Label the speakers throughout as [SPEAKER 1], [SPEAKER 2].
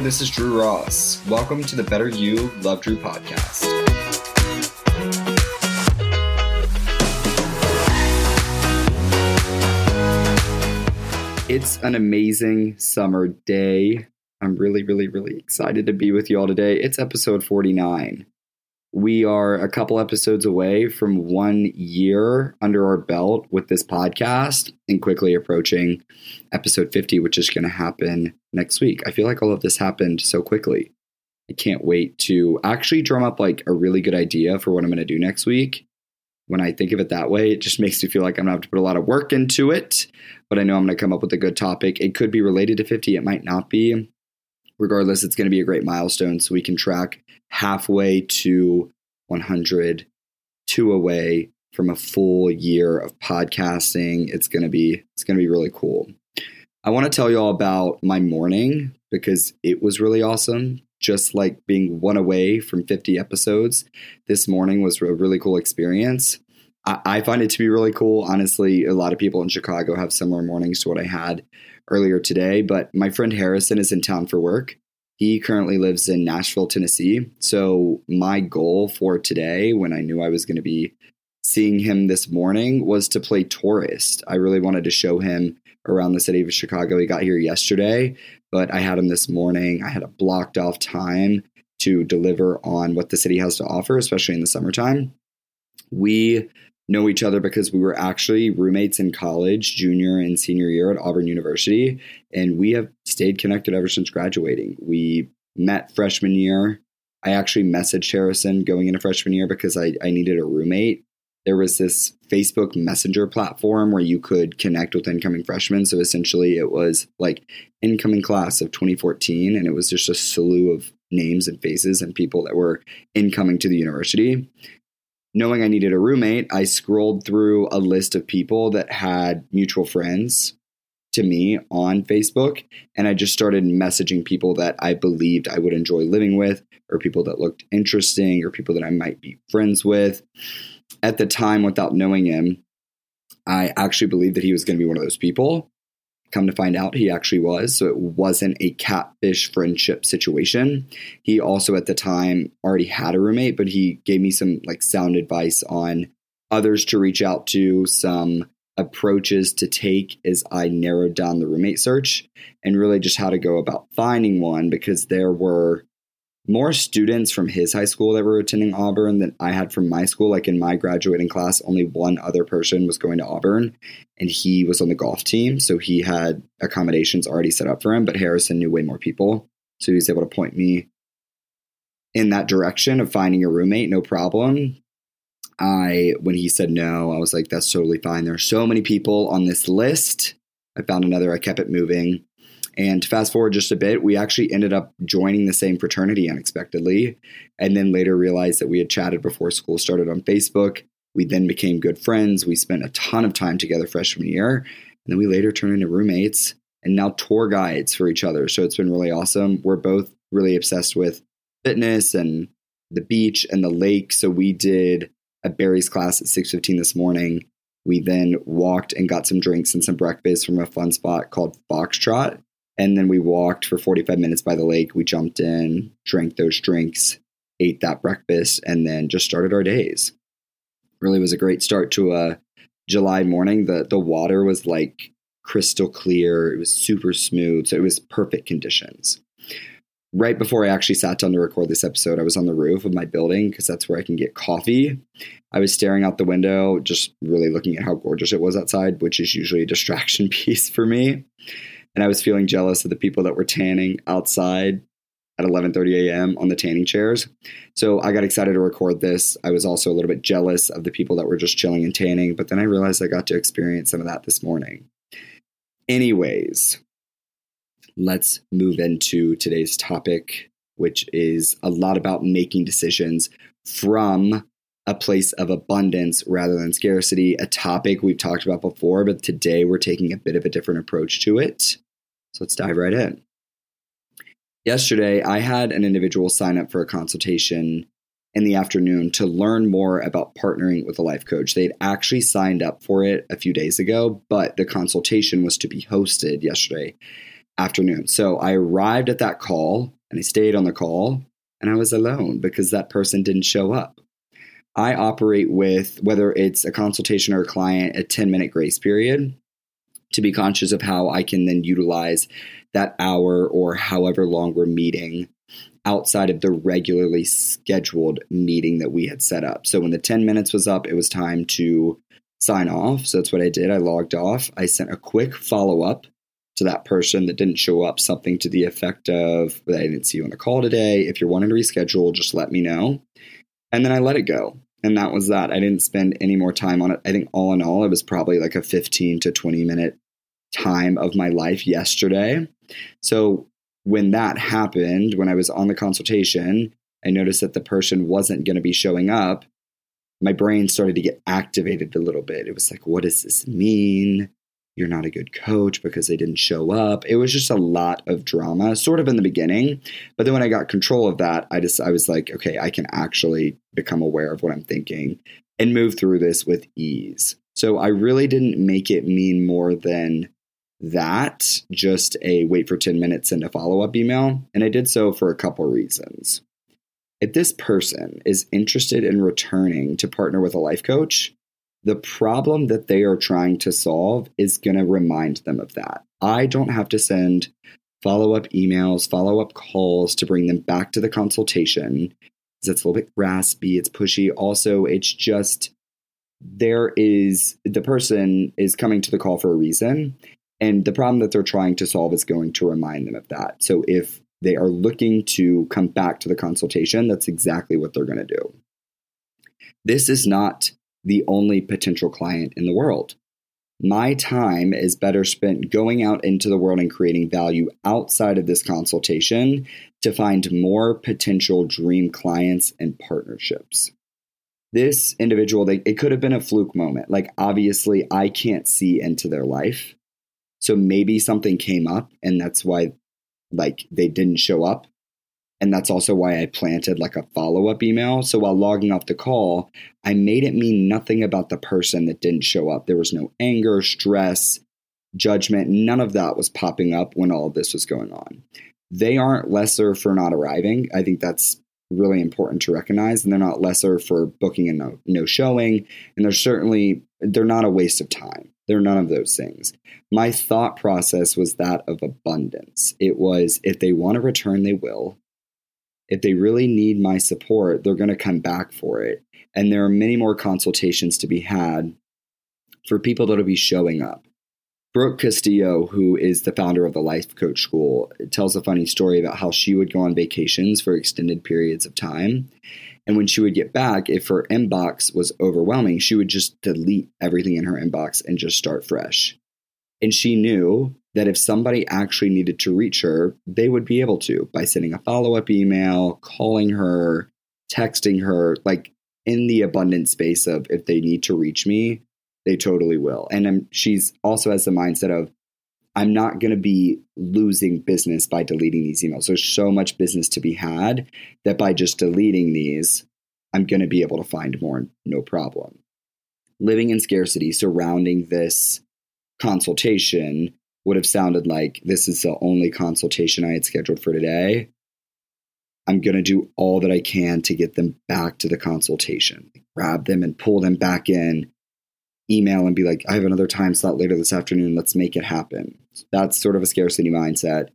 [SPEAKER 1] this is Drew Ross. Welcome to the Better You, Love Drew podcast. It's an amazing summer day. I'm really, really, really excited to be with you all today. It's episode 49. We are a couple episodes away from one year under our belt with this podcast and quickly approaching episode 50, which is going to happen next week. I feel like all of this happened so quickly. I can't wait to actually drum up like a really good idea for what I'm going to do next week. When I think of it that way, it just makes me feel like I'm going to have to put a lot of work into it, but I know I'm going to come up with a good topic. It could be related to 50, it might not be. Regardless, it's going to be a great milestone so we can track halfway to 100, two away from a full year of podcasting. It's going to be it's going to be really cool. I want to tell you all about my morning because it was really awesome. Just like being one away from 50 episodes, this morning was a really cool experience. I, I find it to be really cool. Honestly, a lot of people in Chicago have similar mornings to what I had earlier today, but my friend Harrison is in town for work. He currently lives in Nashville, Tennessee. So, my goal for today, when I knew I was going to be seeing him this morning, was to play tourist. I really wanted to show him around the city of Chicago. He got here yesterday, but I had him this morning. I had a blocked off time to deliver on what the city has to offer, especially in the summertime. We know each other because we were actually roommates in college, junior and senior year at Auburn University, and we have stayed connected ever since graduating. We met freshman year. I actually messaged Harrison going into freshman year because I, I needed a roommate. There was this Facebook Messenger platform where you could connect with incoming freshmen. So essentially, it was like incoming class of 2014, and it was just a slew of names and faces and people that were incoming to the university knowing I needed a roommate, I scrolled through a list of people that had mutual friends to me on Facebook. And I just started messaging people that I believed I would enjoy living with, or people that looked interesting, or people that I might be friends with. At the time, without knowing him, I actually believed that he was going to be one of those people. Come to find out, he actually was. So it wasn't a catfish friendship situation. He also, at the time, already had a roommate, but he gave me some like sound advice on others to reach out to, some approaches to take as I narrowed down the roommate search, and really just how to go about finding one because there were more students from his high school that were attending Auburn than I had from my school. Like in my graduating class, only one other person was going to Auburn, and he was on the golf team. So he had accommodations already set up for him, but Harrison knew way more people. So he was able to point me in that direction of finding a roommate, no problem. I, when he said no, I was like, that's totally fine. There are so many people on this list. I found another, I kept it moving. And fast forward just a bit, we actually ended up joining the same fraternity unexpectedly, and then later realized that we had chatted before school started on Facebook. We then became good friends. We spent a ton of time together freshman year, and then we later turned into roommates and now tour guides for each other. So it's been really awesome. We're both really obsessed with fitness and the beach and the lake. So we did a Barry's class at 6:15 this morning. We then walked and got some drinks and some breakfast from a fun spot called Foxtrot and then we walked for 45 minutes by the lake. We jumped in, drank those drinks, ate that breakfast, and then just started our days. Really was a great start to a July morning. The the water was like crystal clear. It was super smooth. So it was perfect conditions. Right before I actually sat down to record this episode, I was on the roof of my building because that's where I can get coffee. I was staring out the window, just really looking at how gorgeous it was outside, which is usually a distraction piece for me and I was feeling jealous of the people that were tanning outside at 11:30 a.m. on the tanning chairs. So I got excited to record this. I was also a little bit jealous of the people that were just chilling and tanning, but then I realized I got to experience some of that this morning. Anyways, let's move into today's topic, which is a lot about making decisions from a place of abundance rather than scarcity, a topic we've talked about before, but today we're taking a bit of a different approach to it. So let's dive right in. Yesterday, I had an individual sign up for a consultation in the afternoon to learn more about partnering with a life coach. They'd actually signed up for it a few days ago, but the consultation was to be hosted yesterday. afternoon. So I arrived at that call and I stayed on the call and I was alone because that person didn't show up. I operate with whether it's a consultation or a client, a 10 minute grace period to be conscious of how I can then utilize that hour or however long we're meeting outside of the regularly scheduled meeting that we had set up. So when the 10 minutes was up, it was time to sign off. So that's what I did. I logged off. I sent a quick follow up to that person that didn't show up, something to the effect of, I didn't see you on the call today. If you're wanting to reschedule, just let me know. And then I let it go. And that was that. I didn't spend any more time on it. I think all in all, it was probably like a 15 to 20 minute time of my life yesterday. So when that happened, when I was on the consultation, I noticed that the person wasn't going to be showing up. My brain started to get activated a little bit. It was like, what does this mean? You're not a good coach because they didn't show up. It was just a lot of drama, sort of in the beginning. But then when I got control of that, I just I was like, okay, I can actually become aware of what I'm thinking and move through this with ease. So I really didn't make it mean more than that just a wait for 10 minutes and a follow up email. And I did so for a couple reasons. If this person is interested in returning to partner with a life coach, the problem that they are trying to solve is going to remind them of that. I don't have to send follow up emails, follow up calls to bring them back to the consultation. It's a little bit raspy, it's pushy. Also, it's just there is the person is coming to the call for a reason and the problem that they're trying to solve is going to remind them of that. So if they are looking to come back to the consultation, that's exactly what they're going to do. This is not the only potential client in the world. My time is better spent going out into the world and creating value outside of this consultation to find more potential dream clients and partnerships. This individual, they, it could have been a fluke moment. Like, obviously, I can't see into their life. So maybe something came up and that's why like they didn't show up. And that's also why I planted like a follow up email. So while logging off the call, I made it mean nothing about the person that didn't show up. There was no anger, stress, judgment. None of that was popping up when all of this was going on. They aren't lesser for not arriving. I think that's really important to recognize. And they're not lesser for booking a no, no showing. And they're certainly, they're not a waste of time. They're none of those things. My thought process was that of abundance. It was if they want to return, they will. If they really need my support, they're going to come back for it. And there are many more consultations to be had for people that'll be showing up. Brooke Castillo, who is the founder of the Life Coach School, tells a funny story about how she would go on vacations for extended periods of time. And when she would get back, if her inbox was overwhelming, she would just delete everything in her inbox and just start fresh. And she knew that if somebody actually needed to reach her, they would be able to by sending a follow up email, calling her, texting her, like in the abundant space of if they need to reach me, they totally will. And um, she's also has the mindset of I'm not going to be losing business by deleting these emails. There's so much business to be had that by just deleting these, I'm going to be able to find more, no problem. Living in scarcity surrounding this consultation would have sounded like this is the only consultation I had scheduled for today. I'm going to do all that I can to get them back to the consultation, grab them and pull them back in email and be like, I have another time slot later this afternoon. Let's make it happen. That's sort of a scarcity mindset.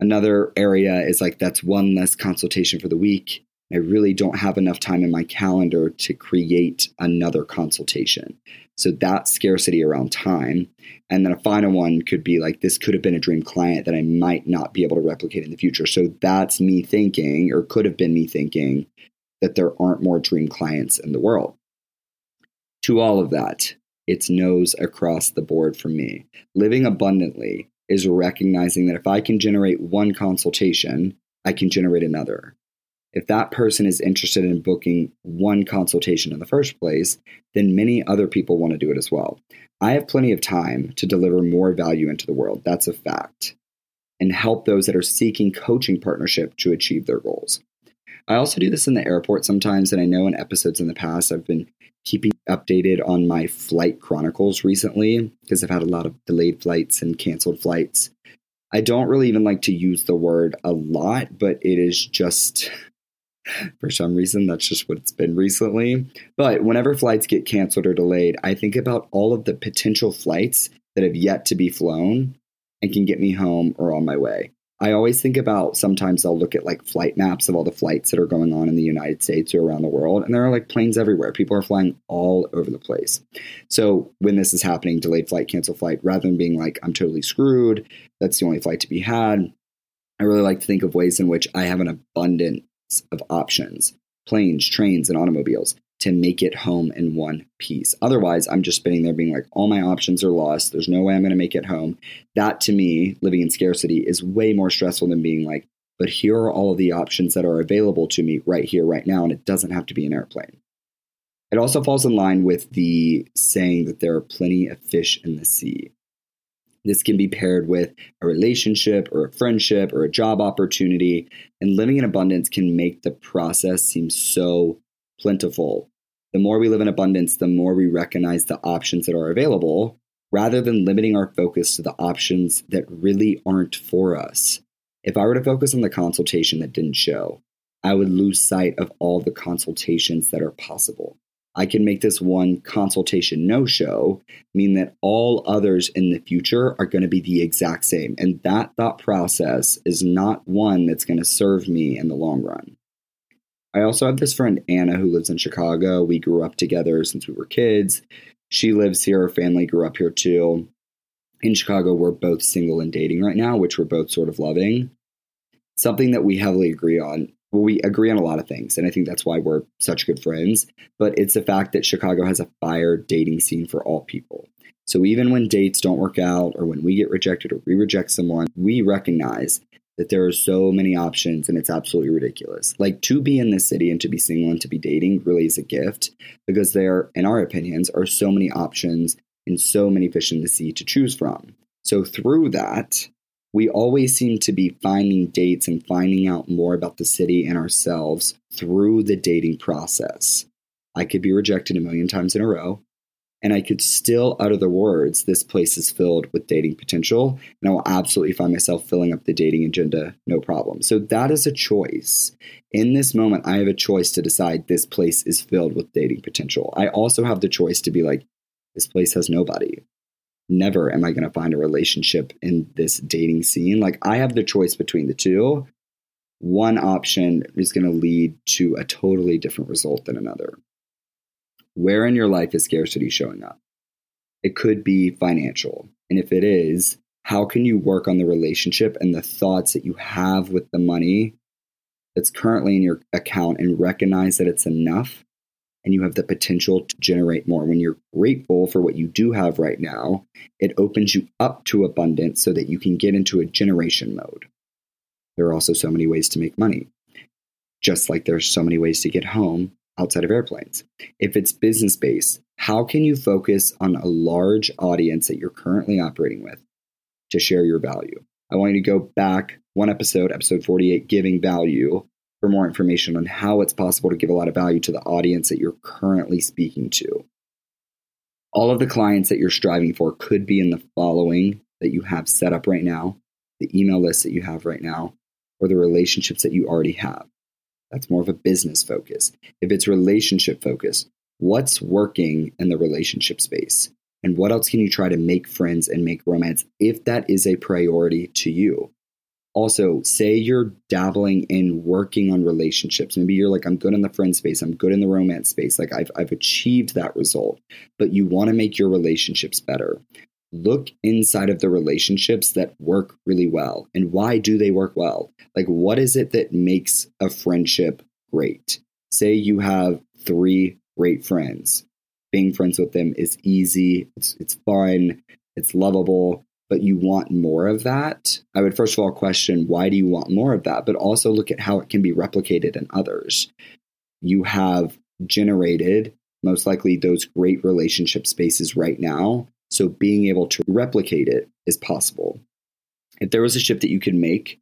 [SPEAKER 1] Another area is like, that's one less consultation for the week. I really don't have enough time in my calendar to create another consultation. So that scarcity around time. And then a final one could be like, this could have been a dream client that I might not be able to replicate in the future. So that's me thinking, or could have been me thinking, that there aren't more dream clients in the world. To all of that, it's no's across the board for me. Living abundantly is recognizing that if I can generate one consultation, I can generate another. If that person is interested in booking one consultation in the first place, then many other people want to do it as well. I have plenty of time to deliver more value into the world. That's a fact. And help those that are seeking coaching partnership to achieve their goals. I also do this in the airport sometimes, and I know in episodes in the past I've been keeping updated on my flight chronicles recently because I've had a lot of delayed flights and canceled flights. I don't really even like to use the word a lot, but it is just for some reason that's just what it's been recently. But whenever flights get canceled or delayed, I think about all of the potential flights that have yet to be flown and can get me home or on my way. I always think about sometimes I'll look at like flight maps of all the flights that are going on in the United States or around the world, and there are like planes everywhere. People are flying all over the place. So when this is happening, delayed flight, cancel flight, rather than being like, I'm totally screwed, that's the only flight to be had, I really like to think of ways in which I have an abundance of options planes, trains, and automobiles to make it home in one piece. Otherwise, I'm just spinning there being like, all my options are lost. There's no way I'm going to make it home. That to me, living in scarcity, is way more stressful than being like, but here are all of the options that are available to me right here, right now, and it doesn't have to be an airplane. It also falls in line with the saying that there are plenty of fish in the sea. This can be paired with a relationship or a friendship or a job opportunity, and living in abundance can make the process seem so plentiful. The more we live in abundance, the more we recognize the options that are available rather than limiting our focus to the options that really aren't for us. If I were to focus on the consultation that didn't show, I would lose sight of all the consultations that are possible. I can make this one consultation no show mean that all others in the future are going to be the exact same. And that thought process is not one that's going to serve me in the long run. I also have this friend, Anna, who lives in Chicago. We grew up together since we were kids. She lives here. Her family grew up here too. In Chicago, we're both single and dating right now, which we're both sort of loving. Something that we heavily agree on. Well, we agree on a lot of things, and I think that's why we're such good friends. But it's the fact that Chicago has a fire dating scene for all people. So even when dates don't work out, or when we get rejected or we reject someone, we recognize that there are so many options and it's absolutely ridiculous. Like to be in this city and to be single and to be dating really is a gift because there, in our opinions, are so many options and so many fish in the sea to choose from. So through that, we always seem to be finding dates and finding out more about the city and ourselves through the dating process. I could be rejected a million times in a row and I could still utter the words, this place is filled with dating potential, and I will absolutely find myself filling up the dating agenda, no problem. So that is a choice. In this moment, I have a choice to decide this place is filled with dating potential. I also have the choice to be like, this place has nobody. Never am I going to find a relationship in this dating scene. Like, I have the choice between the two. One option is going to lead to a totally different result than another. Where in your life is scarcity showing up? It could be financial. And if it is, how can you work on the relationship and the thoughts that you have with the money that's currently in your account and recognize that it's enough and you have the potential to generate more. When you're grateful for what you do have right now, it opens you up to abundance so that you can get into a generation mode. There are also so many ways to make money. Just like there's so many ways to get home, outside of airplanes. If it's business based, how can you focus on a large audience that you're currently operating with to share your value? I want you to go back one episode, episode 48, giving value, for more information on how it's possible to give a lot of value to the audience that you're currently speaking to. All of the clients that you're striving for could be in the following that you have set up right now, the email list that you have right now, or the relationships that you already have. That's more of a business focus. If it's relationship focus, what's working in the relationship space? And what else can you try to make friends and make romance if that is a priority to you? Also, say you're dabbling in working on relationships. Maybe you're like, I'm good in the friend space, I'm good in the romance space. Like, I've, I've achieved that result, but you want to make your relationships better. Look inside of the relationships that work really well. And why do they work well? Like what is it that makes a friendship great? Say you have three great friends. Being friends with them is easy. It's, it's fun. It's lovable but you want more of that i would first of all question why do you want more of that but also look at how it can be replicated in others you have generated most likely those great relationship spaces right now so being able to replicate it is possible. If there was a shift that you could make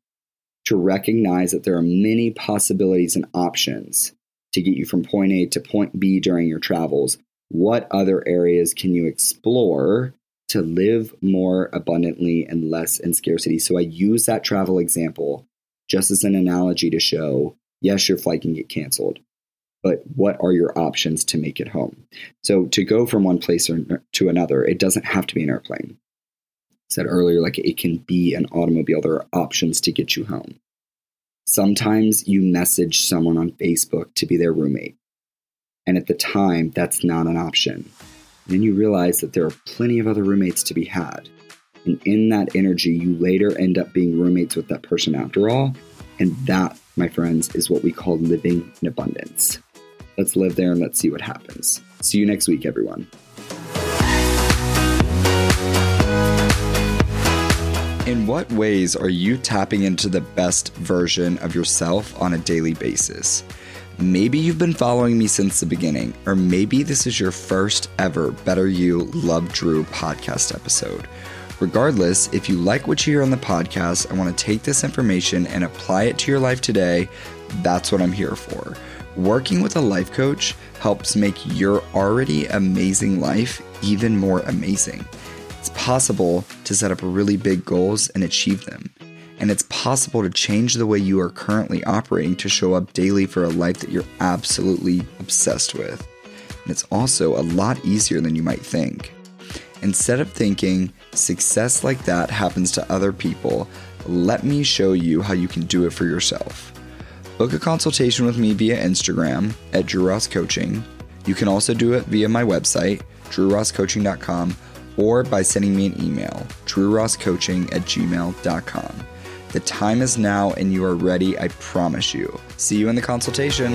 [SPEAKER 1] to recognize that there are many possibilities and options to get you from point A to point B during your travels, what other areas can you explore to live more abundantly and less in scarcity. So I use that travel example just as an analogy to show yes, your flight can get canceled, but what are your options to make it home? So to go from one place to another, it doesn't have to be an airplane. I said earlier, like it can be an automobile. There are options to get you home. Sometimes you message someone on Facebook to be their roommate. And at the time, that's not an option. Then you realize that there are plenty of other roommates to be had. And in that energy, you later end up being roommates with that person after all. And that, my friends, is what we call living in abundance. Let's live there and let's see what happens. See you next week, everyone. In what ways are you tapping into the best version of yourself on a daily basis? Maybe you've been following me since the beginning, or maybe this is your first ever Better You Love Drew podcast episode. Regardless, if you like what you hear on the podcast and want to take this information and apply it to your life today, that's what I'm here for. Working with a life coach helps make your already amazing life even more amazing. It's possible to set up really big goals and achieve them. And it's possible to change the way you are currently operating to show up daily for a life that you're absolutely obsessed with. And it's also a lot easier than you might think. Instead of thinking success like that happens to other people, let me show you how you can do it for yourself. Book a consultation with me via Instagram at Drew Ross Coaching. You can also do it via my website, drewrosscoaching.com or by sending me an email, drewrosscoaching at gmail.com. The time is now and you are ready, I promise you. See you in the consultation.